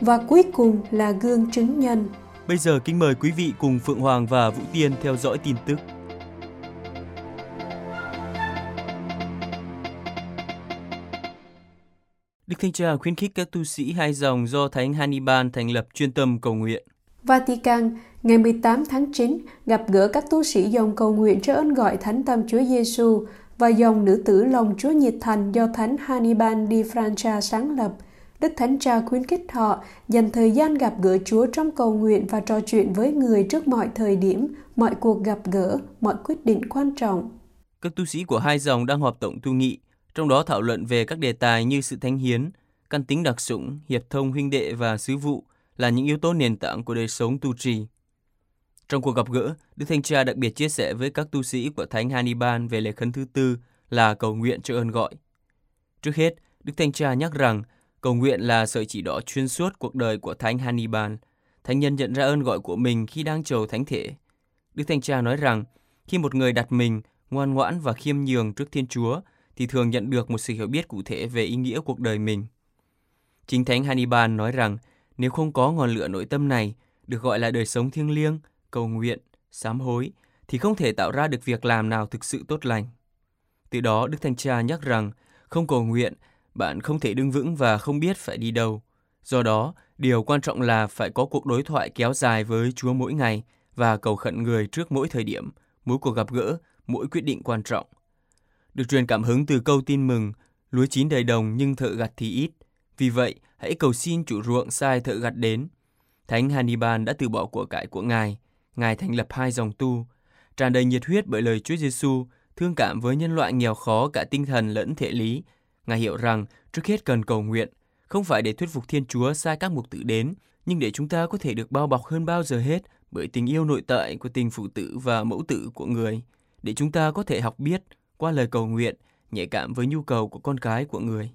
Và cuối cùng là gương chứng nhân. Bây giờ kính mời quý vị cùng Phượng Hoàng và Vũ Tiên theo dõi tin tức. Đức Thanh Cha khuyến khích các tu sĩ hai dòng do Thánh Hannibal thành lập chuyên tâm cầu nguyện. Vatican, ngày 18 tháng 9, gặp gỡ các tu sĩ dòng cầu nguyện cho ơn gọi Thánh Tâm Chúa Giêsu và dòng nữ tử lòng Chúa nhiệt thành do Thánh Hannibal di Francia sáng lập. Đức Thánh Cha khuyến khích họ dành thời gian gặp gỡ Chúa trong cầu nguyện và trò chuyện với người trước mọi thời điểm, mọi cuộc gặp gỡ, mọi quyết định quan trọng. Các tu sĩ của hai dòng đang họp tổng tu nghị, trong đó thảo luận về các đề tài như sự thánh hiến, căn tính đặc sủng, hiệp thông huynh đệ và sứ vụ là những yếu tố nền tảng của đời sống tu trì. Trong cuộc gặp gỡ, Đức thánh Cha đặc biệt chia sẻ với các tu sĩ của Thánh Hannibal về lễ khấn thứ tư là cầu nguyện cho ơn gọi. Trước hết, Đức thánh Cha nhắc rằng cầu nguyện là sợi chỉ đỏ xuyên suốt cuộc đời của Thánh Hannibal. Thánh nhân nhận ra ơn gọi của mình khi đang chầu thánh thể. Đức Thánh Cha nói rằng khi một người đặt mình ngoan ngoãn và khiêm nhường trước Thiên Chúa thì thường nhận được một sự hiểu biết cụ thể về ý nghĩa cuộc đời mình. Chính Thánh Hannibal nói rằng nếu không có ngọn lửa nội tâm này, được gọi là đời sống thiêng liêng, cầu nguyện, sám hối, thì không thể tạo ra được việc làm nào thực sự tốt lành. Từ đó, Đức Thánh Cha nhắc rằng không cầu nguyện, bạn không thể đứng vững và không biết phải đi đâu. Do đó, điều quan trọng là phải có cuộc đối thoại kéo dài với Chúa mỗi ngày và cầu khẩn người trước mỗi thời điểm, mỗi cuộc gặp gỡ, mỗi quyết định quan trọng. Được truyền cảm hứng từ câu tin mừng, lúa chín đầy đồng nhưng thợ gặt thì ít. Vì vậy, hãy cầu xin chủ ruộng sai thợ gặt đến. Thánh Hannibal đã từ bỏ của cải của Ngài. Ngài thành lập hai dòng tu, tràn đầy nhiệt huyết bởi lời Chúa Giêsu, thương cảm với nhân loại nghèo khó cả tinh thần lẫn thể lý. Ngài hiểu rằng trước hết cần cầu nguyện, không phải để thuyết phục Thiên Chúa sai các mục tử đến, nhưng để chúng ta có thể được bao bọc hơn bao giờ hết bởi tình yêu nội tại của tình phụ tử và mẫu tử của người, để chúng ta có thể học biết qua lời cầu nguyện, nhạy cảm với nhu cầu của con cái của người.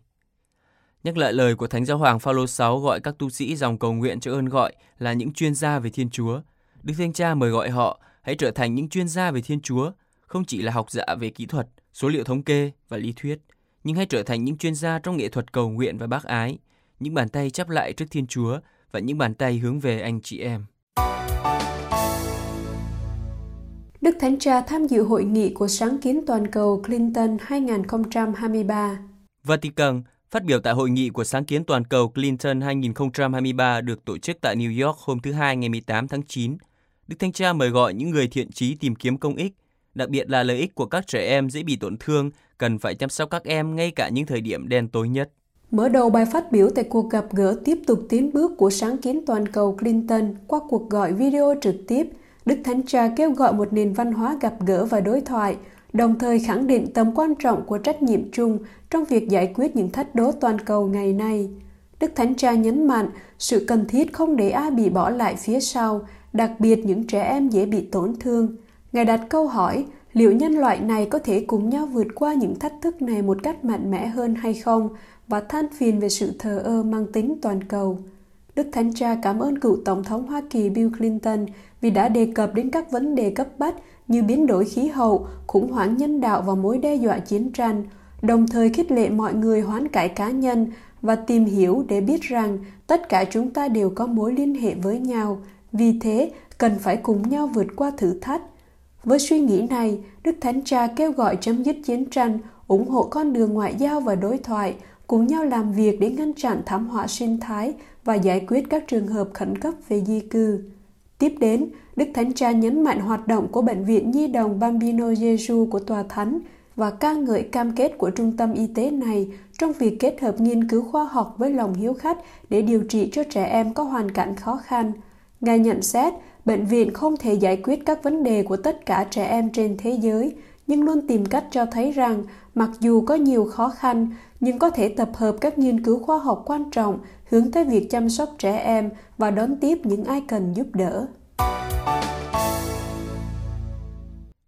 Nhắc lại lời của Thánh Giáo Hoàng Phaolô 6 gọi các tu sĩ dòng cầu nguyện cho ơn gọi là những chuyên gia về Thiên Chúa. Đức Thánh Cha mời gọi họ hãy trở thành những chuyên gia về Thiên Chúa, không chỉ là học giả về kỹ thuật, số liệu thống kê và lý thuyết, nhưng hãy trở thành những chuyên gia trong nghệ thuật cầu nguyện và bác ái, những bàn tay chắp lại trước Thiên Chúa và những bàn tay hướng về anh chị em. Đức Thánh Cha tham dự hội nghị của sáng kiến toàn cầu Clinton 2023. Vatican phát biểu tại hội nghị của sáng kiến toàn cầu Clinton 2023 được tổ chức tại New York hôm thứ Hai ngày 18 tháng 9. Đức Thánh Cha mời gọi những người thiện trí tìm kiếm công ích, đặc biệt là lợi ích của các trẻ em dễ bị tổn thương, cần phải chăm sóc các em ngay cả những thời điểm đen tối nhất. Mở đầu bài phát biểu tại cuộc gặp gỡ tiếp tục tiến bước của sáng kiến toàn cầu Clinton qua cuộc gọi video trực tiếp, Đức Thánh Cha kêu gọi một nền văn hóa gặp gỡ và đối thoại, đồng thời khẳng định tầm quan trọng của trách nhiệm chung trong việc giải quyết những thách đố toàn cầu ngày nay. Đức Thánh Cha nhấn mạnh sự cần thiết không để ai bị bỏ lại phía sau, đặc biệt những trẻ em dễ bị tổn thương. Ngài đặt câu hỏi, liệu nhân loại này có thể cùng nhau vượt qua những thách thức này một cách mạnh mẽ hơn hay không và than phiền về sự thờ ơ mang tính toàn cầu. Đức Thánh Cha cảm ơn cựu Tổng thống Hoa Kỳ Bill Clinton vì đã đề cập đến các vấn đề cấp bách như biến đổi khí hậu, khủng hoảng nhân đạo và mối đe dọa chiến tranh, đồng thời khích lệ mọi người hoán cải cá nhân và tìm hiểu để biết rằng tất cả chúng ta đều có mối liên hệ với nhau, vì thế cần phải cùng nhau vượt qua thử thách. Với suy nghĩ này, Đức Thánh Cha kêu gọi chấm dứt chiến tranh, ủng hộ con đường ngoại giao và đối thoại, cùng nhau làm việc để ngăn chặn thảm họa sinh thái và giải quyết các trường hợp khẩn cấp về di cư. Tiếp đến, Đức Thánh Cha nhấn mạnh hoạt động của Bệnh viện Nhi đồng Bambino Gesù của Tòa Thánh và ca ngợi cam kết của trung tâm y tế này trong việc kết hợp nghiên cứu khoa học với lòng hiếu khách để điều trị cho trẻ em có hoàn cảnh khó khăn. Ngài nhận xét, bệnh viện không thể giải quyết các vấn đề của tất cả trẻ em trên thế giới, nhưng luôn tìm cách cho thấy rằng mặc dù có nhiều khó khăn, nhưng có thể tập hợp các nghiên cứu khoa học quan trọng hướng tới việc chăm sóc trẻ em và đón tiếp những ai cần giúp đỡ.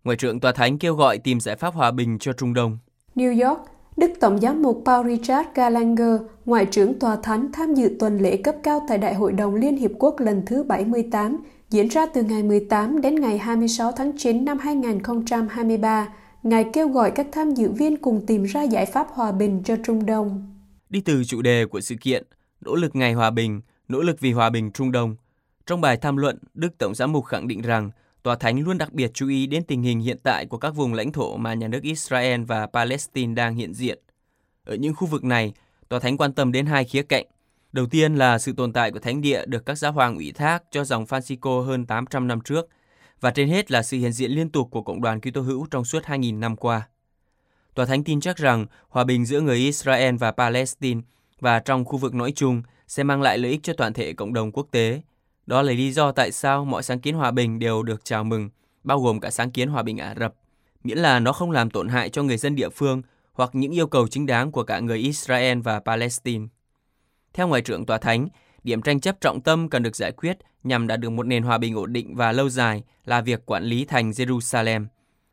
Ngoại trưởng Tòa Thánh kêu gọi tìm giải pháp hòa bình cho Trung Đông. New York, Đức Tổng giám mục Paul Richard Gallagher, Ngoại trưởng Tòa Thánh tham dự tuần lễ cấp cao tại Đại hội đồng Liên Hiệp Quốc lần thứ 78, diễn ra từ ngày 18 đến ngày 26 tháng 9 năm 2023. Ngài kêu gọi các tham dự viên cùng tìm ra giải pháp hòa bình cho Trung Đông. Đi từ chủ đề của sự kiện, nỗ lực ngày hòa bình, nỗ lực vì hòa bình Trung Đông. Trong bài tham luận, Đức Tổng giám mục khẳng định rằng Tòa Thánh luôn đặc biệt chú ý đến tình hình hiện tại của các vùng lãnh thổ mà nhà nước Israel và Palestine đang hiện diện. Ở những khu vực này, Tòa Thánh quan tâm đến hai khía cạnh. Đầu tiên là sự tồn tại của thánh địa được các giáo hoàng ủy thác cho dòng Francisco hơn 800 năm trước, và trên hết là sự hiện diện liên tục của cộng đoàn Kitô hữu trong suốt 2.000 năm qua. Tòa Thánh tin chắc rằng hòa bình giữa người Israel và Palestine và trong khu vực nói chung sẽ mang lại lợi ích cho toàn thể cộng đồng quốc tế. Đó là lý do tại sao mọi sáng kiến hòa bình đều được chào mừng, bao gồm cả sáng kiến hòa bình Ả Rập, miễn là nó không làm tổn hại cho người dân địa phương hoặc những yêu cầu chính đáng của cả người Israel và Palestine. Theo Ngoại trưởng Tòa Thánh, điểm tranh chấp trọng tâm cần được giải quyết nhằm đạt được một nền hòa bình ổn định và lâu dài là việc quản lý thành Jerusalem.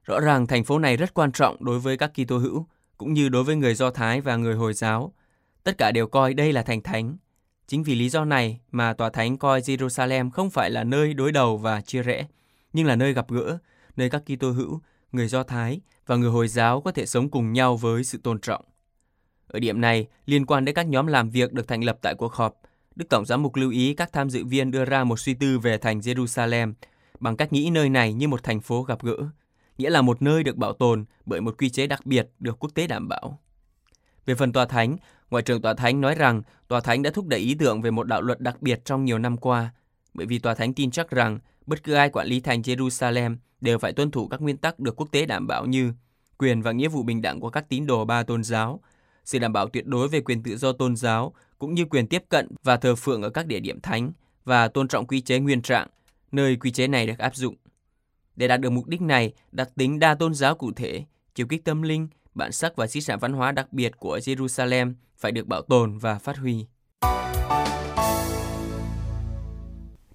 Rõ ràng thành phố này rất quan trọng đối với các Kitô hữu, cũng như đối với người Do Thái và người Hồi giáo. Tất cả đều coi đây là thành thánh. Chính vì lý do này mà Tòa Thánh coi Jerusalem không phải là nơi đối đầu và chia rẽ, nhưng là nơi gặp gỡ, nơi các Kitô hữu, người Do Thái và người Hồi giáo có thể sống cùng nhau với sự tôn trọng. Ở điểm này, liên quan đến các nhóm làm việc được thành lập tại cuộc họp, Đức Tổng giám mục lưu ý các tham dự viên đưa ra một suy tư về thành Jerusalem bằng cách nghĩ nơi này như một thành phố gặp gỡ, nghĩa là một nơi được bảo tồn bởi một quy chế đặc biệt được quốc tế đảm bảo. Về phần Tòa Thánh, Ngoại trưởng Tòa Thánh nói rằng Tòa Thánh đã thúc đẩy ý tưởng về một đạo luật đặc biệt trong nhiều năm qua, bởi vì Tòa Thánh tin chắc rằng bất cứ ai quản lý thành Jerusalem đều phải tuân thủ các nguyên tắc được quốc tế đảm bảo như quyền và nghĩa vụ bình đẳng của các tín đồ ba tôn giáo, sự đảm bảo tuyệt đối về quyền tự do tôn giáo cũng như quyền tiếp cận và thờ phượng ở các địa điểm thánh và tôn trọng quy chế nguyên trạng, nơi quy chế này được áp dụng. Để đạt được mục đích này, đặc tính đa tôn giáo cụ thể, chiều kích tâm linh, bản sắc và di sản văn hóa đặc biệt của Jerusalem phải được bảo tồn và phát huy.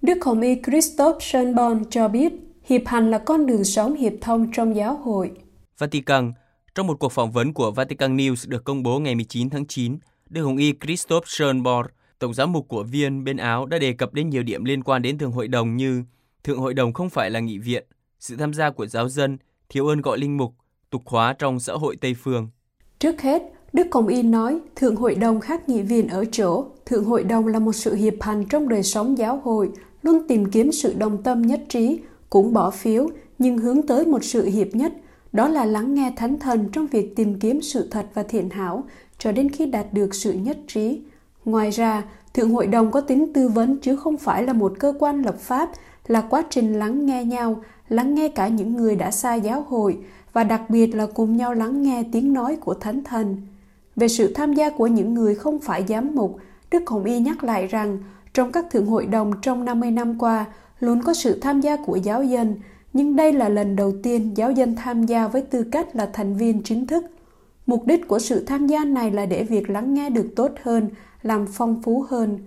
Đức Hồng Y Christoph Schönborn cho biết, hiệp hành là con đường sống hiệp thông trong giáo hội. Vatican, trong một cuộc phỏng vấn của Vatican News được công bố ngày 19 tháng 9, Đức Hồng Y Christoph Schönborn, Tổng giám mục của Viên bên Áo đã đề cập đến nhiều điểm liên quan đến Thượng Hội đồng như Thượng Hội đồng không phải là nghị viện, sự tham gia của giáo dân, thiếu ơn gọi linh mục, tục hóa trong xã hội Tây Phương. Trước hết, Đức Công Y nói Thượng Hội đồng khác nghị viện ở chỗ, Thượng Hội đồng là một sự hiệp hành trong đời sống giáo hội, luôn tìm kiếm sự đồng tâm nhất trí, cũng bỏ phiếu, nhưng hướng tới một sự hiệp nhất, đó là lắng nghe thánh thần trong việc tìm kiếm sự thật và thiện hảo, cho đến khi đạt được sự nhất trí. Ngoài ra, Thượng Hội đồng có tính tư vấn chứ không phải là một cơ quan lập pháp, là quá trình lắng nghe nhau, lắng nghe cả những người đã xa giáo hội và đặc biệt là cùng nhau lắng nghe tiếng nói của Thánh Thần. Về sự tham gia của những người không phải giám mục, Đức Hồng Y nhắc lại rằng trong các thượng hội đồng trong 50 năm qua luôn có sự tham gia của giáo dân, nhưng đây là lần đầu tiên giáo dân tham gia với tư cách là thành viên chính thức. Mục đích của sự tham gia này là để việc lắng nghe được tốt hơn, làm phong phú hơn.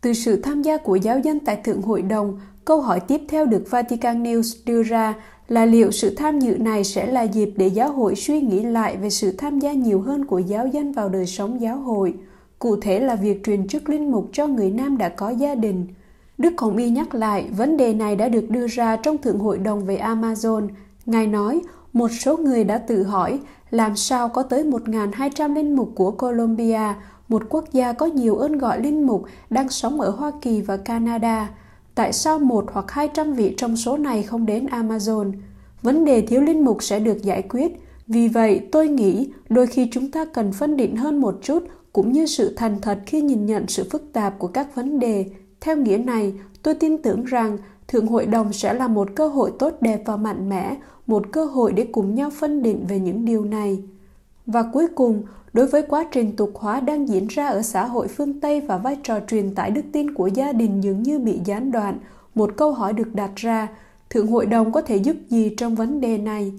Từ sự tham gia của giáo dân tại Thượng Hội đồng, câu hỏi tiếp theo được Vatican News đưa ra là liệu sự tham dự này sẽ là dịp để giáo hội suy nghĩ lại về sự tham gia nhiều hơn của giáo dân vào đời sống giáo hội, cụ thể là việc truyền chức linh mục cho người nam đã có gia đình. Đức Hồng Y nhắc lại, vấn đề này đã được đưa ra trong Thượng Hội đồng về Amazon. Ngài nói, một số người đã tự hỏi làm sao có tới 1.200 linh mục của Colombia, một quốc gia có nhiều ơn gọi linh mục đang sống ở Hoa Kỳ và Canada. Tại sao một hoặc 200 vị trong số này không đến Amazon? Vấn đề thiếu linh mục sẽ được giải quyết. Vì vậy, tôi nghĩ đôi khi chúng ta cần phân định hơn một chút cũng như sự thành thật khi nhìn nhận sự phức tạp của các vấn đề. Theo nghĩa này, tôi tin tưởng rằng Thượng Hội đồng sẽ là một cơ hội tốt đẹp và mạnh mẽ, một cơ hội để cùng nhau phân định về những điều này. Và cuối cùng, đối với quá trình tục hóa đang diễn ra ở xã hội phương Tây và vai trò truyền tải đức tin của gia đình dường như bị gián đoạn, một câu hỏi được đặt ra, Thượng Hội đồng có thể giúp gì trong vấn đề này?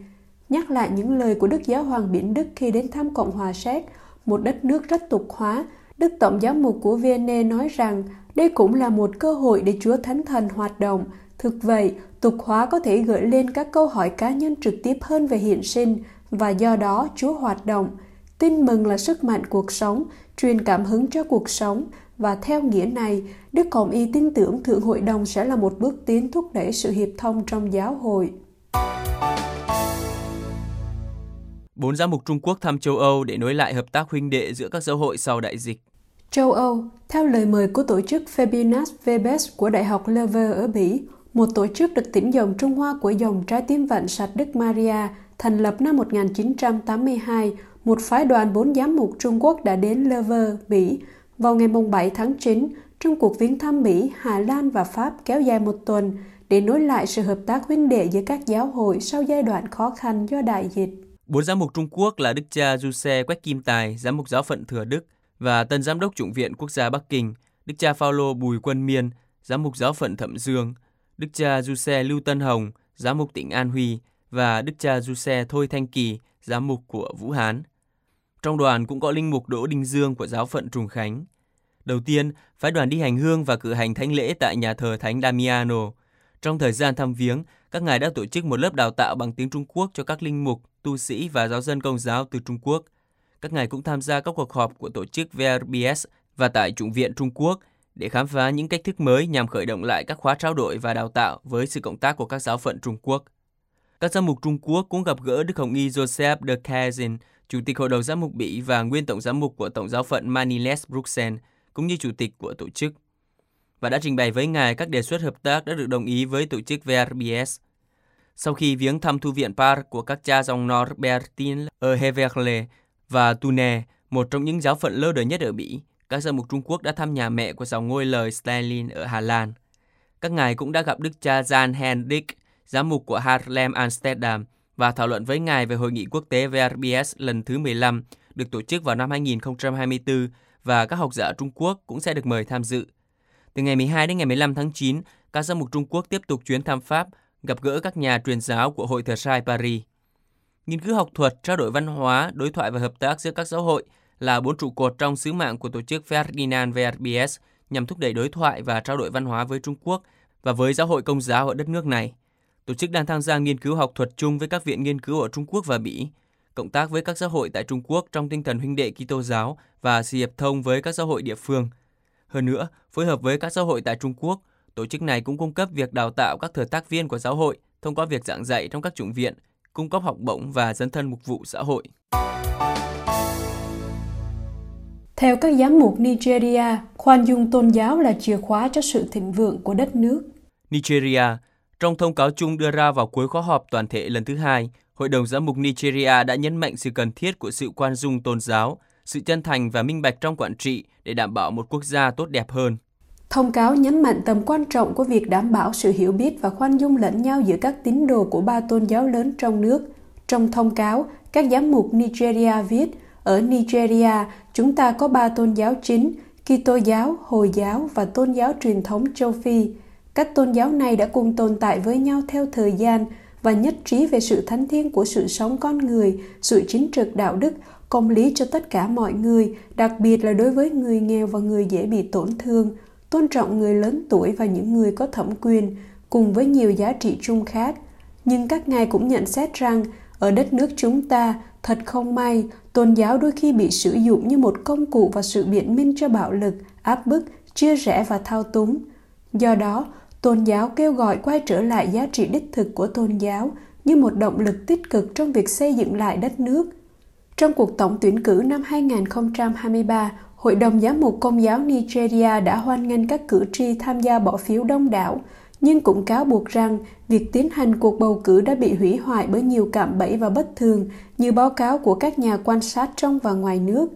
nhắc lại những lời của Đức Giáo hoàng Biển Đức khi đến thăm Cộng hòa Séc, một đất nước rất tục hóa. Đức Tổng giám mục của Vienna nói rằng đây cũng là một cơ hội để Chúa Thánh Thần hoạt động. Thực vậy, tục hóa có thể gợi lên các câu hỏi cá nhân trực tiếp hơn về hiện sinh và do đó Chúa hoạt động. Tin mừng là sức mạnh cuộc sống, truyền cảm hứng cho cuộc sống và theo nghĩa này, Đức Cộng y tin tưởng Thượng Hội đồng sẽ là một bước tiến thúc đẩy sự hiệp thông trong giáo hội. Bốn giám mục Trung Quốc thăm châu Âu để nối lại hợp tác huynh đệ giữa các giáo hội sau đại dịch. Châu Âu, theo lời mời của tổ chức Fabinas Vebes của Đại học Lever ở Bỉ, một tổ chức được tỉnh dòng Trung Hoa của dòng trái tim vạn sạch Đức Maria, thành lập năm 1982, một phái đoàn bốn giám mục Trung Quốc đã đến Lever, Bỉ vào ngày 7 tháng 9 trong cuộc viếng thăm Mỹ, Hà Lan và Pháp kéo dài một tuần để nối lại sự hợp tác huynh đệ giữa các giáo hội sau giai đoạn khó khăn do đại dịch. Bốn giám mục Trung Quốc là Đức cha Giuse Quách Kim Tài, giám mục giáo phận Thừa Đức và tân giám đốc Chủng viện Quốc gia Bắc Kinh, Đức cha Phaolô Bùi Quân Miên, giám mục giáo phận Thẩm Dương, Đức cha Du Xe Lưu Tân Hồng, giám mục tỉnh An Huy và Đức cha Du Xe Thôi Thanh Kỳ, giám mục của Vũ Hán. Trong đoàn cũng có linh mục Đỗ Đình Dương của giáo phận Trùng Khánh. Đầu tiên, phái đoàn đi hành hương và cử hành thánh lễ tại nhà thờ Thánh Damiano. Trong thời gian thăm viếng, các ngài đã tổ chức một lớp đào tạo bằng tiếng Trung Quốc cho các linh mục, tu sĩ và giáo dân công giáo từ Trung Quốc. Các ngài cũng tham gia các cuộc họp của tổ chức VRBS và tại Trung viện Trung Quốc để khám phá những cách thức mới nhằm khởi động lại các khóa trao đổi và đào tạo với sự cộng tác của các giáo phận Trung Quốc. Các giám mục Trung Quốc cũng gặp gỡ Đức Hồng Y Joseph de Kazin, Chủ tịch Hội đồng Giám mục Bỉ và nguyên Tổng giám mục của Tổng giáo phận Maniles Bruxelles, cũng như chủ tịch của tổ chức, và đã trình bày với ngài các đề xuất hợp tác đã được đồng ý với tổ chức VRBS. Sau khi viếng thăm thư viện Par của các cha dòng Norbertin ở Heverle và Tune, một trong những giáo phận lơ đời nhất ở Mỹ, các giám mục Trung Quốc đã thăm nhà mẹ của dòng ngôi lời Stalin ở Hà Lan. Các ngài cũng đã gặp Đức cha Jan Hendrik, giám mục của Harlem Amsterdam, và thảo luận với ngài về hội nghị quốc tế VRBS lần thứ 15 được tổ chức vào năm 2024 và các học giả Trung Quốc cũng sẽ được mời tham dự. Từ ngày 12 đến ngày 15 tháng 9, các giám mục Trung Quốc tiếp tục chuyến thăm Pháp, gặp gỡ các nhà truyền giáo của Hội Thờ Sai Paris. Nghiên cứu học thuật, trao đổi văn hóa, đối thoại và hợp tác giữa các giáo hội là bốn trụ cột trong sứ mạng của tổ chức Ferdinand VRBS nhằm thúc đẩy đối thoại và trao đổi văn hóa với Trung Quốc và với giáo hội công giáo ở đất nước này. Tổ chức đang tham gia nghiên cứu học thuật chung với các viện nghiên cứu ở Trung Quốc và Bỉ, cộng tác với các giáo hội tại Trung Quốc trong tinh thần huynh đệ Kitô giáo và sự hiệp thông với các giáo hội địa phương. Hơn nữa, phối hợp với các giáo hội tại Trung Quốc, tổ chức này cũng cung cấp việc đào tạo các thừa tác viên của giáo hội thông qua việc giảng dạy trong các chủng viện, cung cấp học bổng và dấn thân mục vụ xã hội. Theo các giám mục Nigeria, khoan dung tôn giáo là chìa khóa cho sự thịnh vượng của đất nước. Nigeria, trong thông cáo chung đưa ra vào cuối khóa họp toàn thể lần thứ hai, Hội đồng Giám mục Nigeria đã nhấn mạnh sự cần thiết của sự quan dung tôn giáo, sự chân thành và minh bạch trong quản trị để đảm bảo một quốc gia tốt đẹp hơn. Thông cáo nhấn mạnh tầm quan trọng của việc đảm bảo sự hiểu biết và khoan dung lẫn nhau giữa các tín đồ của ba tôn giáo lớn trong nước. Trong thông cáo, các giám mục Nigeria viết, ở Nigeria, chúng ta có ba tôn giáo chính, Kitô giáo, Hồi giáo và tôn giáo truyền thống châu Phi. Các tôn giáo này đã cùng tồn tại với nhau theo thời gian và nhất trí về sự thánh thiêng của sự sống con người, sự chính trực đạo đức, công lý cho tất cả mọi người, đặc biệt là đối với người nghèo và người dễ bị tổn thương, tôn trọng người lớn tuổi và những người có thẩm quyền, cùng với nhiều giá trị chung khác. Nhưng các ngài cũng nhận xét rằng, ở đất nước chúng ta, thật không may, tôn giáo đôi khi bị sử dụng như một công cụ và sự biện minh cho bạo lực, áp bức, chia rẽ và thao túng. Do đó, tôn giáo kêu gọi quay trở lại giá trị đích thực của tôn giáo như một động lực tích cực trong việc xây dựng lại đất nước. Trong cuộc tổng tuyển cử năm 2023, Hội đồng Giám mục Công giáo Nigeria đã hoan nghênh các cử tri tham gia bỏ phiếu đông đảo, nhưng cũng cáo buộc rằng việc tiến hành cuộc bầu cử đã bị hủy hoại bởi nhiều cạm bẫy và bất thường như báo cáo của các nhà quan sát trong và ngoài nước.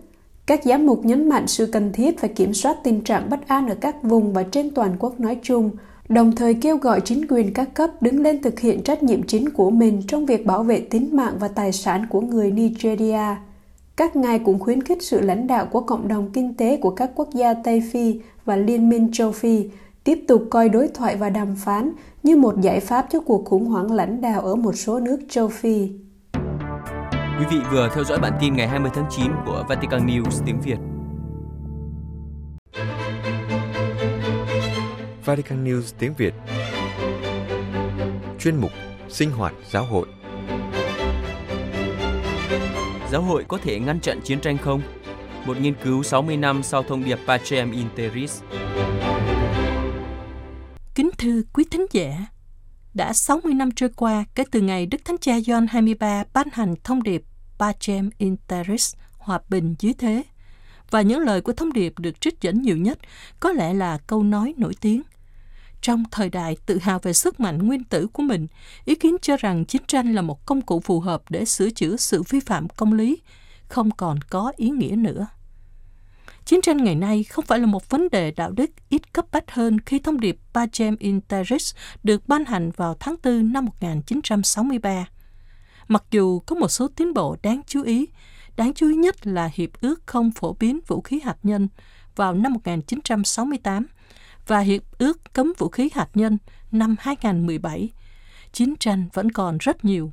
Các giám mục nhấn mạnh sự cần thiết phải kiểm soát tình trạng bất an ở các vùng và trên toàn quốc nói chung, đồng thời kêu gọi chính quyền các cấp đứng lên thực hiện trách nhiệm chính của mình trong việc bảo vệ tính mạng và tài sản của người Nigeria. Các ngài cũng khuyến khích sự lãnh đạo của cộng đồng kinh tế của các quốc gia Tây Phi và Liên minh châu Phi tiếp tục coi đối thoại và đàm phán như một giải pháp cho cuộc khủng hoảng lãnh đạo ở một số nước châu Phi. Quý vị vừa theo dõi bản tin ngày 20 tháng 9 của Vatican News tiếng Việt. Vatican News tiếng Việt Chuyên mục Sinh hoạt giáo hội Giáo hội có thể ngăn chặn chiến tranh không? Một nghiên cứu 60 năm sau thông điệp Pacem in Terris. Kính thưa quý thính giả, đã 60 năm trôi qua kể từ ngày Đức Thánh Cha John 23 ban hành thông điệp Pacem in Terris, hòa bình dưới thế. Và những lời của thông điệp được trích dẫn nhiều nhất có lẽ là câu nói nổi tiếng. Trong thời đại tự hào về sức mạnh nguyên tử của mình, ý kiến cho rằng chiến tranh là một công cụ phù hợp để sửa chữa sự vi phạm công lý, không còn có ý nghĩa nữa. Chiến tranh ngày nay không phải là một vấn đề đạo đức ít cấp bách hơn khi thông điệp Pacem in Terris được ban hành vào tháng 4 năm 1963. Mặc dù có một số tiến bộ đáng chú ý, đáng chú ý nhất là Hiệp ước không phổ biến vũ khí hạt nhân vào năm 1968 và Hiệp ước cấm vũ khí hạt nhân năm 2017, chiến tranh vẫn còn rất nhiều.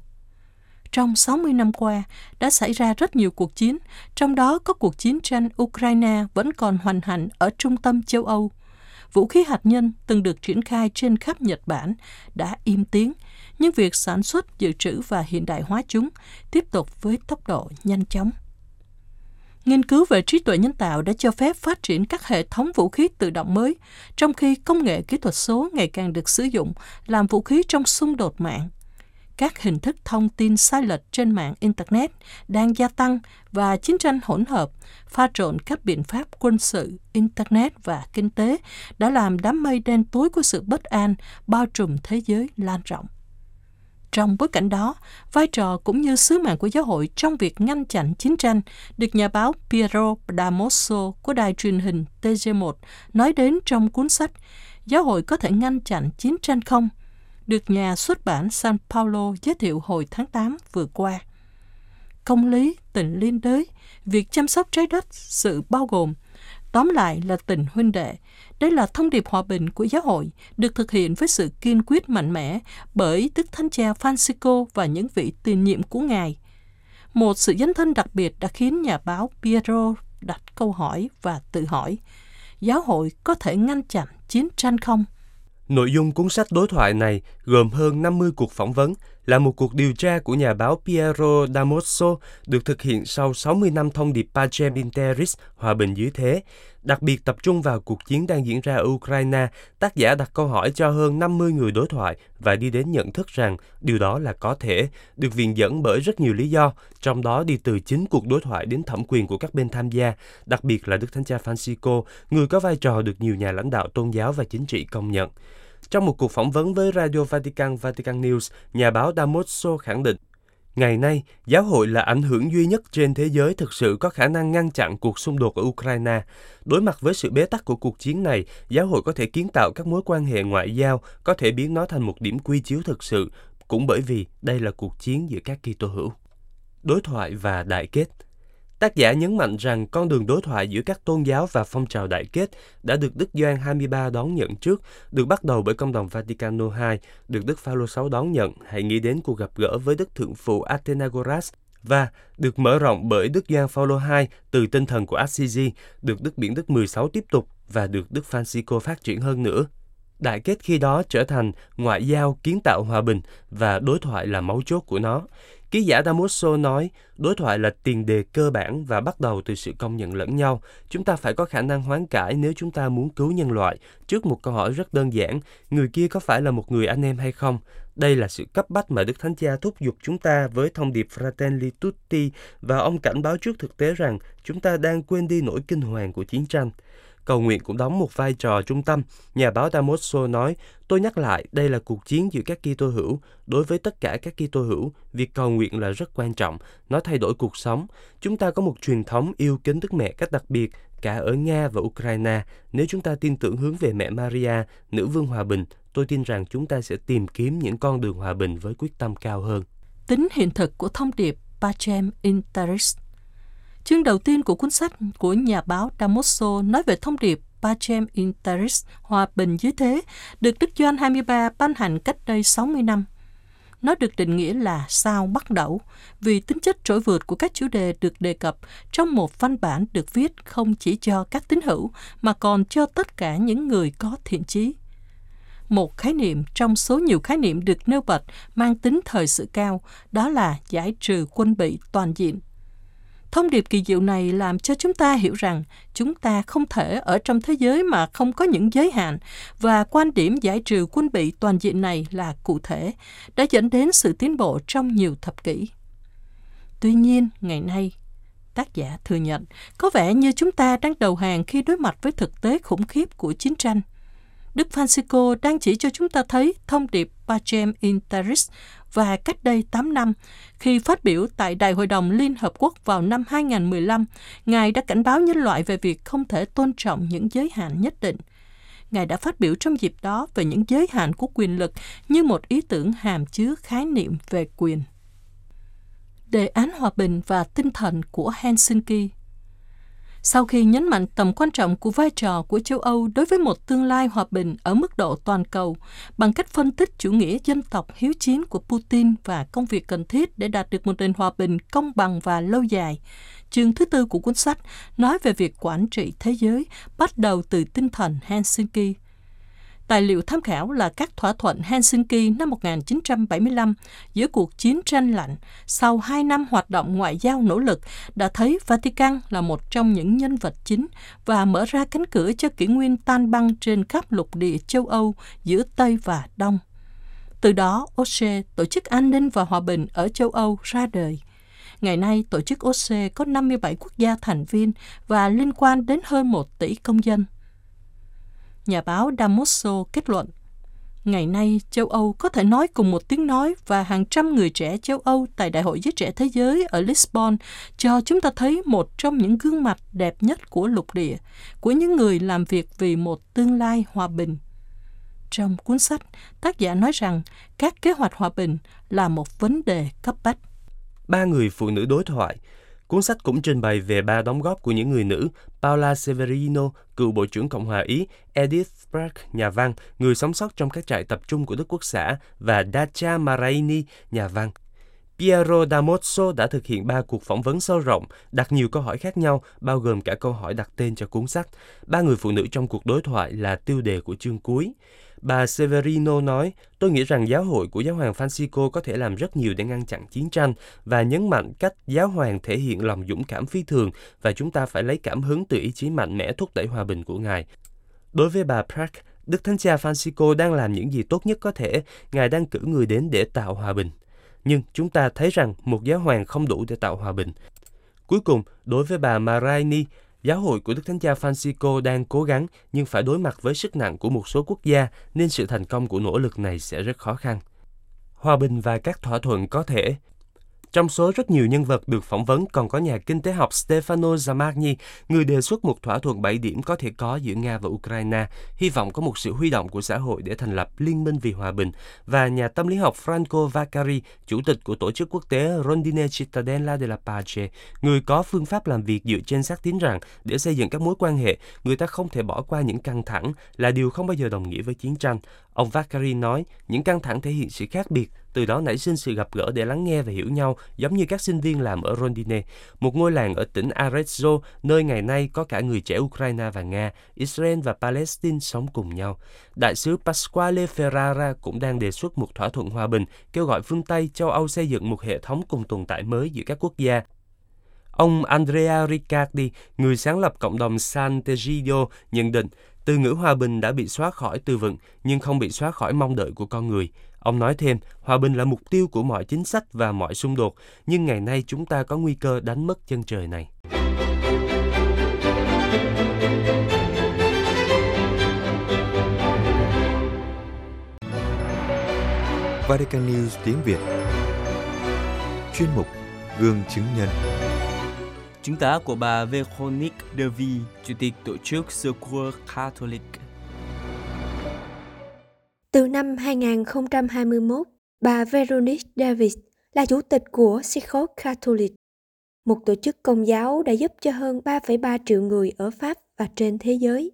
Trong 60 năm qua, đã xảy ra rất nhiều cuộc chiến, trong đó có cuộc chiến tranh Ukraine vẫn còn hoành hành ở trung tâm châu Âu. Vũ khí hạt nhân từng được triển khai trên khắp Nhật Bản đã im tiếng, nhưng việc sản xuất, dự trữ và hiện đại hóa chúng tiếp tục với tốc độ nhanh chóng. Nghiên cứu về trí tuệ nhân tạo đã cho phép phát triển các hệ thống vũ khí tự động mới, trong khi công nghệ kỹ thuật số ngày càng được sử dụng làm vũ khí trong xung đột mạng. Các hình thức thông tin sai lệch trên mạng Internet đang gia tăng và chiến tranh hỗn hợp, pha trộn các biện pháp quân sự, Internet và kinh tế đã làm đám mây đen tối của sự bất an bao trùm thế giới lan rộng. Trong bối cảnh đó, vai trò cũng như sứ mạng của giáo hội trong việc ngăn chặn chiến tranh được nhà báo Piero Damoso của đài truyền hình TG1 nói đến trong cuốn sách Giáo hội có thể ngăn chặn chiến tranh không? được nhà xuất bản San Paulo giới thiệu hồi tháng 8 vừa qua. Công lý, tình liên đới, việc chăm sóc trái đất, sự bao gồm, tóm lại là tình huynh đệ, đây là thông điệp hòa bình của giáo hội, được thực hiện với sự kiên quyết mạnh mẽ bởi Đức Thánh Cha Francisco và những vị tiền nhiệm của Ngài. Một sự dấn thân đặc biệt đã khiến nhà báo Piero đặt câu hỏi và tự hỏi, giáo hội có thể ngăn chặn chiến tranh không? Nội dung cuốn sách đối thoại này gồm hơn 50 cuộc phỏng vấn, là một cuộc điều tra của nhà báo Piero Damoso được thực hiện sau 60 năm thông điệp Pacem Interis hòa bình dưới thế. Đặc biệt tập trung vào cuộc chiến đang diễn ra ở Ukraine, tác giả đặt câu hỏi cho hơn 50 người đối thoại và đi đến nhận thức rằng điều đó là có thể, được viện dẫn bởi rất nhiều lý do, trong đó đi từ chính cuộc đối thoại đến thẩm quyền của các bên tham gia, đặc biệt là Đức Thánh Cha Francisco, người có vai trò được nhiều nhà lãnh đạo tôn giáo và chính trị công nhận. Trong một cuộc phỏng vấn với Radio Vatican Vatican News, nhà báo Damoso khẳng định, Ngày nay, giáo hội là ảnh hưởng duy nhất trên thế giới thực sự có khả năng ngăn chặn cuộc xung đột ở Ukraine. Đối mặt với sự bế tắc của cuộc chiến này, giáo hội có thể kiến tạo các mối quan hệ ngoại giao, có thể biến nó thành một điểm quy chiếu thực sự, cũng bởi vì đây là cuộc chiến giữa các Kitô hữu. Đối thoại và đại kết Tác giả nhấn mạnh rằng con đường đối thoại giữa các tôn giáo và phong trào đại kết đã được Đức Doan 23 đón nhận trước, được bắt đầu bởi công đồng Vaticano II, được Đức Phaolô 6 đón nhận, hãy nghĩ đến cuộc gặp gỡ với Đức Thượng phụ Athenagoras và được mở rộng bởi Đức Gioan Phaolô II từ tinh thần của Assisi, được Đức Biển Đức 16 tiếp tục và được Đức Francisco phát triển hơn nữa. Đại kết khi đó trở thành ngoại giao kiến tạo hòa bình và đối thoại là mấu chốt của nó. Ký giả Damoso nói, đối thoại là tiền đề cơ bản và bắt đầu từ sự công nhận lẫn nhau. Chúng ta phải có khả năng hoán cải nếu chúng ta muốn cứu nhân loại. Trước một câu hỏi rất đơn giản, người kia có phải là một người anh em hay không? Đây là sự cấp bách mà Đức Thánh Cha thúc giục chúng ta với thông điệp Fratelli Tutti và ông cảnh báo trước thực tế rằng chúng ta đang quên đi nỗi kinh hoàng của chiến tranh. Cầu nguyện cũng đóng một vai trò trung tâm. Nhà báo Damoso nói, tôi nhắc lại, đây là cuộc chiến giữa các Kitô hữu. Đối với tất cả các Kitô hữu, việc cầu nguyện là rất quan trọng. Nó thay đổi cuộc sống. Chúng ta có một truyền thống yêu kính Đức Mẹ cách đặc biệt, cả ở Nga và Ukraine. Nếu chúng ta tin tưởng hướng về mẹ Maria, nữ vương hòa bình, tôi tin rằng chúng ta sẽ tìm kiếm những con đường hòa bình với quyết tâm cao hơn. Tính hiện thực của thông điệp Pacem Interis Chương đầu tiên của cuốn sách của nhà báo Damoso nói về thông điệp Pacem Interis, hòa bình dưới thế, được Đức Doan 23 ban hành cách đây 60 năm. nó được định nghĩa là sao bắt đầu vì tính chất trỗi vượt của các chủ đề được đề cập trong một văn bản được viết không chỉ cho các tín hữu mà còn cho tất cả những người có thiện chí. Một khái niệm trong số nhiều khái niệm được nêu bật mang tính thời sự cao, đó là giải trừ quân bị toàn diện Thông điệp kỳ diệu này làm cho chúng ta hiểu rằng chúng ta không thể ở trong thế giới mà không có những giới hạn và quan điểm giải trừ quân bị toàn diện này là cụ thể, đã dẫn đến sự tiến bộ trong nhiều thập kỷ. Tuy nhiên, ngày nay, tác giả thừa nhận có vẻ như chúng ta đang đầu hàng khi đối mặt với thực tế khủng khiếp của chiến tranh. Đức Francisco đang chỉ cho chúng ta thấy thông điệp Pacem in Terris và cách đây 8 năm, khi phát biểu tại Đại hội đồng Liên Hợp Quốc vào năm 2015, Ngài đã cảnh báo nhân loại về việc không thể tôn trọng những giới hạn nhất định. Ngài đã phát biểu trong dịp đó về những giới hạn của quyền lực như một ý tưởng hàm chứa khái niệm về quyền. Đề án hòa bình và tinh thần của Helsinki sau khi nhấn mạnh tầm quan trọng của vai trò của châu Âu đối với một tương lai hòa bình ở mức độ toàn cầu, bằng cách phân tích chủ nghĩa dân tộc hiếu chiến của Putin và công việc cần thiết để đạt được một nền hòa bình công bằng và lâu dài. Chương thứ tư của cuốn sách nói về việc quản trị thế giới bắt đầu từ tinh thần Helsinki Tài liệu tham khảo là các thỏa thuận Helsinki năm 1975 giữa cuộc chiến tranh lạnh sau hai năm hoạt động ngoại giao nỗ lực đã thấy Vatican là một trong những nhân vật chính và mở ra cánh cửa cho kỷ nguyên tan băng trên khắp lục địa châu Âu giữa Tây và Đông. Từ đó, OSCE, Tổ chức An ninh và Hòa bình ở châu Âu ra đời. Ngày nay, tổ chức OSCE có 57 quốc gia thành viên và liên quan đến hơn 1 tỷ công dân nhà báo Damoso kết luận. Ngày nay, châu Âu có thể nói cùng một tiếng nói và hàng trăm người trẻ châu Âu tại Đại hội Giới Trẻ Thế Giới ở Lisbon cho chúng ta thấy một trong những gương mặt đẹp nhất của lục địa, của những người làm việc vì một tương lai hòa bình. Trong cuốn sách, tác giả nói rằng các kế hoạch hòa bình là một vấn đề cấp bách. Ba người phụ nữ đối thoại Cuốn sách cũng trình bày về ba đóng góp của những người nữ Paula Severino, cựu Bộ trưởng Cộng hòa Ý, Edith Sprach, nhà văn, người sống sót trong các trại tập trung của Đức Quốc xã, và Dacia Maraini, nhà văn. Piero Damozzo đã thực hiện ba cuộc phỏng vấn sâu rộng, đặt nhiều câu hỏi khác nhau, bao gồm cả câu hỏi đặt tên cho cuốn sách. Ba người phụ nữ trong cuộc đối thoại là tiêu đề của chương cuối. Bà Severino nói, tôi nghĩ rằng giáo hội của giáo hoàng Francisco có thể làm rất nhiều để ngăn chặn chiến tranh và nhấn mạnh cách giáo hoàng thể hiện lòng dũng cảm phi thường và chúng ta phải lấy cảm hứng từ ý chí mạnh mẽ thúc đẩy hòa bình của ngài. Đối với bà Prague, Đức Thánh Cha Francisco đang làm những gì tốt nhất có thể, ngài đang cử người đến để tạo hòa bình. Nhưng chúng ta thấy rằng một giáo hoàng không đủ để tạo hòa bình. Cuối cùng, đối với bà Maraini, Giáo hội của Đức Thánh Cha Francisco đang cố gắng nhưng phải đối mặt với sức nặng của một số quốc gia nên sự thành công của nỗ lực này sẽ rất khó khăn. Hòa bình và các thỏa thuận có thể trong số rất nhiều nhân vật được phỏng vấn còn có nhà kinh tế học Stefano Zamagni, người đề xuất một thỏa thuận 7 điểm có thể có giữa Nga và Ukraine, hy vọng có một sự huy động của xã hội để thành lập Liên minh vì hòa bình, và nhà tâm lý học Franco Vaccari, chủ tịch của tổ chức quốc tế Rondine Cittadella della Pace, người có phương pháp làm việc dựa trên xác tín rằng để xây dựng các mối quan hệ, người ta không thể bỏ qua những căng thẳng là điều không bao giờ đồng nghĩa với chiến tranh. Ông Vaccari nói, những căng thẳng thể hiện sự khác biệt, từ đó nảy sinh sự gặp gỡ để lắng nghe và hiểu nhau, giống như các sinh viên làm ở Rondine, một ngôi làng ở tỉnh Arezzo, nơi ngày nay có cả người trẻ Ukraine và Nga, Israel và Palestine sống cùng nhau. Đại sứ Pasquale Ferrara cũng đang đề xuất một thỏa thuận hòa bình, kêu gọi phương Tây, châu Âu xây dựng một hệ thống cùng tồn tại mới giữa các quốc gia. Ông Andrea Riccardi, người sáng lập cộng đồng Sant'Egidio, nhận định từ ngữ hòa bình đã bị xóa khỏi từ vựng nhưng không bị xóa khỏi mong đợi của con người. Ông nói thêm, hòa bình là mục tiêu của mọi chính sách và mọi xung đột, nhưng ngày nay chúng ta có nguy cơ đánh mất chân trời này. Vatican News tiếng Việt Chuyên mục Gương chứng nhân Chứng tá của bà Veronique Devy, Chủ tịch Tổ chức Secours Catholique. Từ năm 2021, bà Veronique Davis là chủ tịch của Secours Catholic, một tổ chức công giáo đã giúp cho hơn 3,3 triệu người ở Pháp và trên thế giới.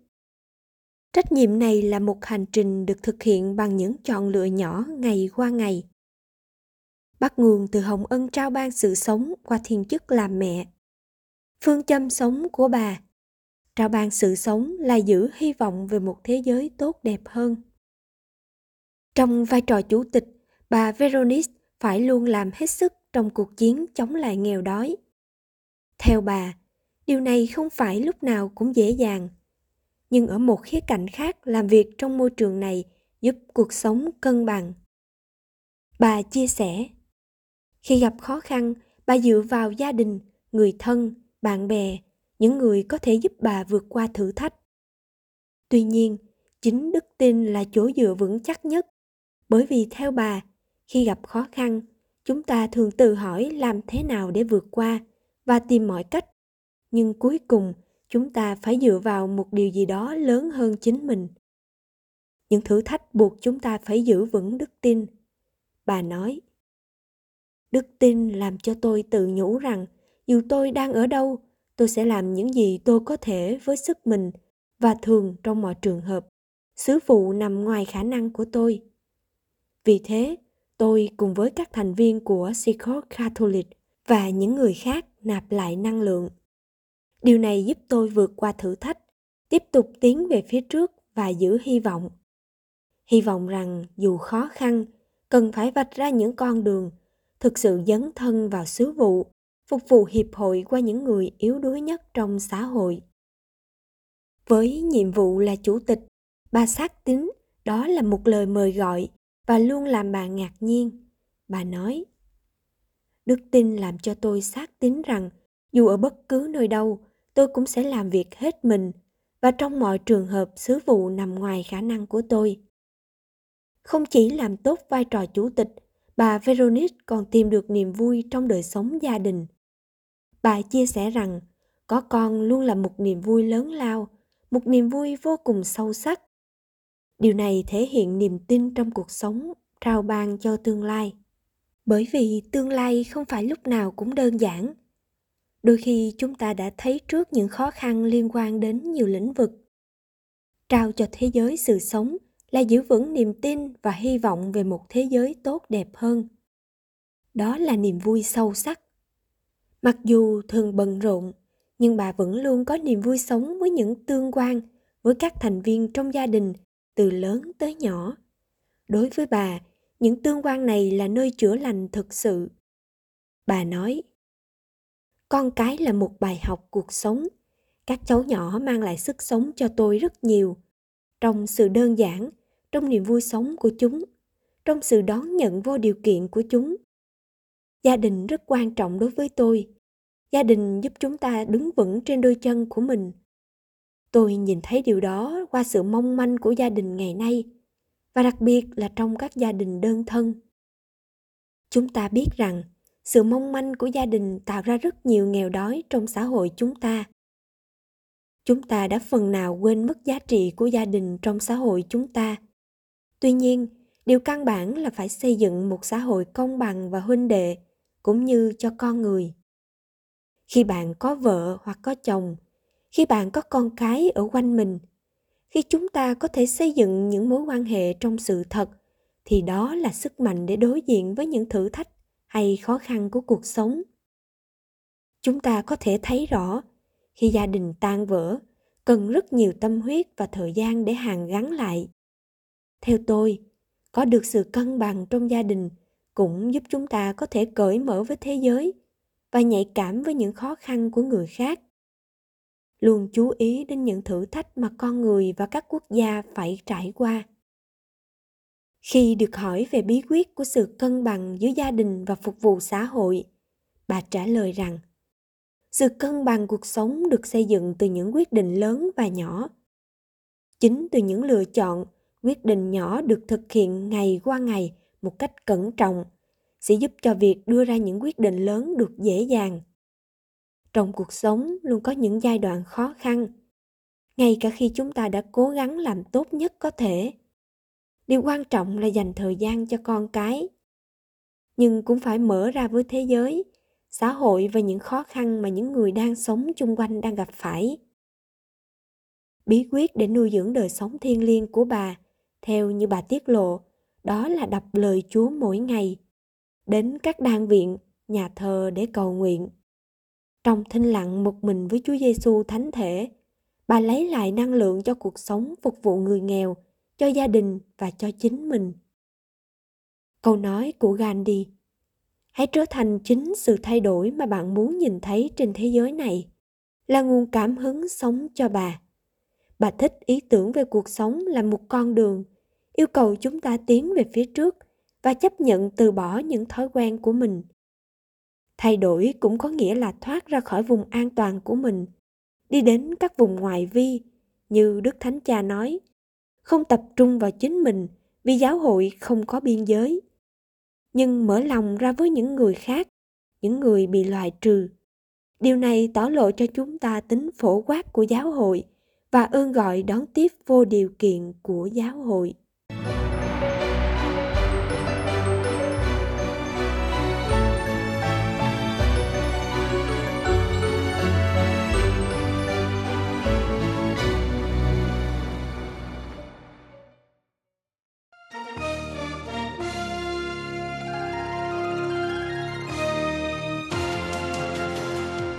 Trách nhiệm này là một hành trình được thực hiện bằng những chọn lựa nhỏ ngày qua ngày. bắt nguồn từ hồng ân trao ban sự sống qua thiên chức làm mẹ. Phương châm sống của bà trao ban sự sống là giữ hy vọng về một thế giới tốt đẹp hơn. Trong vai trò chủ tịch, bà Veronice phải luôn làm hết sức trong cuộc chiến chống lại nghèo đói. Theo bà, điều này không phải lúc nào cũng dễ dàng, nhưng ở một khía cạnh khác làm việc trong môi trường này giúp cuộc sống cân bằng. Bà chia sẻ, khi gặp khó khăn, bà dựa vào gia đình, người thân, bạn bè, những người có thể giúp bà vượt qua thử thách. Tuy nhiên, chính đức tin là chỗ dựa vững chắc nhất, bởi vì theo bà, khi gặp khó khăn, chúng ta thường tự hỏi làm thế nào để vượt qua và tìm mọi cách. Nhưng cuối cùng, chúng ta phải dựa vào một điều gì đó lớn hơn chính mình. Những thử thách buộc chúng ta phải giữ vững đức tin. Bà nói, Đức tin làm cho tôi tự nhủ rằng dù tôi đang ở đâu, tôi sẽ làm những gì tôi có thể với sức mình và thường trong mọi trường hợp. Sứ vụ nằm ngoài khả năng của tôi. Vì thế, tôi cùng với các thành viên của Secret Catholic và những người khác nạp lại năng lượng. Điều này giúp tôi vượt qua thử thách, tiếp tục tiến về phía trước và giữ hy vọng. Hy vọng rằng dù khó khăn, cần phải vạch ra những con đường thực sự dấn thân vào sứ vụ, phục vụ hiệp hội qua những người yếu đuối nhất trong xã hội. Với nhiệm vụ là chủ tịch, bà xác tín đó là một lời mời gọi và luôn làm bà ngạc nhiên. Bà nói, Đức tin làm cho tôi xác tín rằng dù ở bất cứ nơi đâu, tôi cũng sẽ làm việc hết mình và trong mọi trường hợp sứ vụ nằm ngoài khả năng của tôi. Không chỉ làm tốt vai trò chủ tịch bà Veronique còn tìm được niềm vui trong đời sống gia đình. Bà chia sẻ rằng có con luôn là một niềm vui lớn lao, một niềm vui vô cùng sâu sắc. Điều này thể hiện niềm tin trong cuộc sống trao ban cho tương lai. Bởi vì tương lai không phải lúc nào cũng đơn giản. Đôi khi chúng ta đã thấy trước những khó khăn liên quan đến nhiều lĩnh vực. Trao cho thế giới sự sống là giữ vững niềm tin và hy vọng về một thế giới tốt đẹp hơn đó là niềm vui sâu sắc mặc dù thường bận rộn, nhưng bà vẫn luôn có niềm vui sống với những tương quan, với các thành viên trong gia đình, từ lớn tới nhỏ. Đối với bà, những tương quan này là nơi chữa lành thực sự. Bà nói, con cái là một bài học cuộc sống. Các cháu nhỏ mang lại sức sống cho tôi rất nhiều. Trong sự đơn giản, trong niềm vui sống của chúng, trong sự đón nhận vô điều kiện của chúng gia đình rất quan trọng đối với tôi. Gia đình giúp chúng ta đứng vững trên đôi chân của mình. Tôi nhìn thấy điều đó qua sự mong manh của gia đình ngày nay, và đặc biệt là trong các gia đình đơn thân. Chúng ta biết rằng, sự mong manh của gia đình tạo ra rất nhiều nghèo đói trong xã hội chúng ta. Chúng ta đã phần nào quên mất giá trị của gia đình trong xã hội chúng ta. Tuy nhiên, điều căn bản là phải xây dựng một xã hội công bằng và huynh đệ cũng như cho con người. Khi bạn có vợ hoặc có chồng, khi bạn có con cái ở quanh mình, khi chúng ta có thể xây dựng những mối quan hệ trong sự thật, thì đó là sức mạnh để đối diện với những thử thách hay khó khăn của cuộc sống. Chúng ta có thể thấy rõ, khi gia đình tan vỡ, cần rất nhiều tâm huyết và thời gian để hàn gắn lại. Theo tôi, có được sự cân bằng trong gia đình cũng giúp chúng ta có thể cởi mở với thế giới và nhạy cảm với những khó khăn của người khác. Luôn chú ý đến những thử thách mà con người và các quốc gia phải trải qua. Khi được hỏi về bí quyết của sự cân bằng giữa gia đình và phục vụ xã hội, bà trả lời rằng, sự cân bằng cuộc sống được xây dựng từ những quyết định lớn và nhỏ. Chính từ những lựa chọn, quyết định nhỏ được thực hiện ngày qua ngày một cách cẩn trọng, sẽ giúp cho việc đưa ra những quyết định lớn được dễ dàng. Trong cuộc sống luôn có những giai đoạn khó khăn, ngay cả khi chúng ta đã cố gắng làm tốt nhất có thể. Điều quan trọng là dành thời gian cho con cái. Nhưng cũng phải mở ra với thế giới, xã hội và những khó khăn mà những người đang sống chung quanh đang gặp phải. Bí quyết để nuôi dưỡng đời sống thiêng liêng của bà, theo như bà tiết lộ đó là đọc lời chúa mỗi ngày đến các đan viện, nhà thờ để cầu nguyện. Trong thinh lặng một mình với Chúa Giêsu thánh thể, bà lấy lại năng lượng cho cuộc sống phục vụ người nghèo, cho gia đình và cho chính mình. Câu nói của Gandhi Hãy trở thành chính sự thay đổi mà bạn muốn nhìn thấy trên thế giới này là nguồn cảm hứng sống cho bà. Bà thích ý tưởng về cuộc sống là một con đường, yêu cầu chúng ta tiến về phía trước và chấp nhận từ bỏ những thói quen của mình. Thay đổi cũng có nghĩa là thoát ra khỏi vùng an toàn của mình, đi đến các vùng ngoại vi, như Đức Thánh Cha nói, không tập trung vào chính mình vì giáo hội không có biên giới. Nhưng mở lòng ra với những người khác những người bị loại trừ. Điều này tỏ lộ cho chúng ta tính phổ quát của giáo hội và ơn gọi đón tiếp vô điều kiện của giáo hội.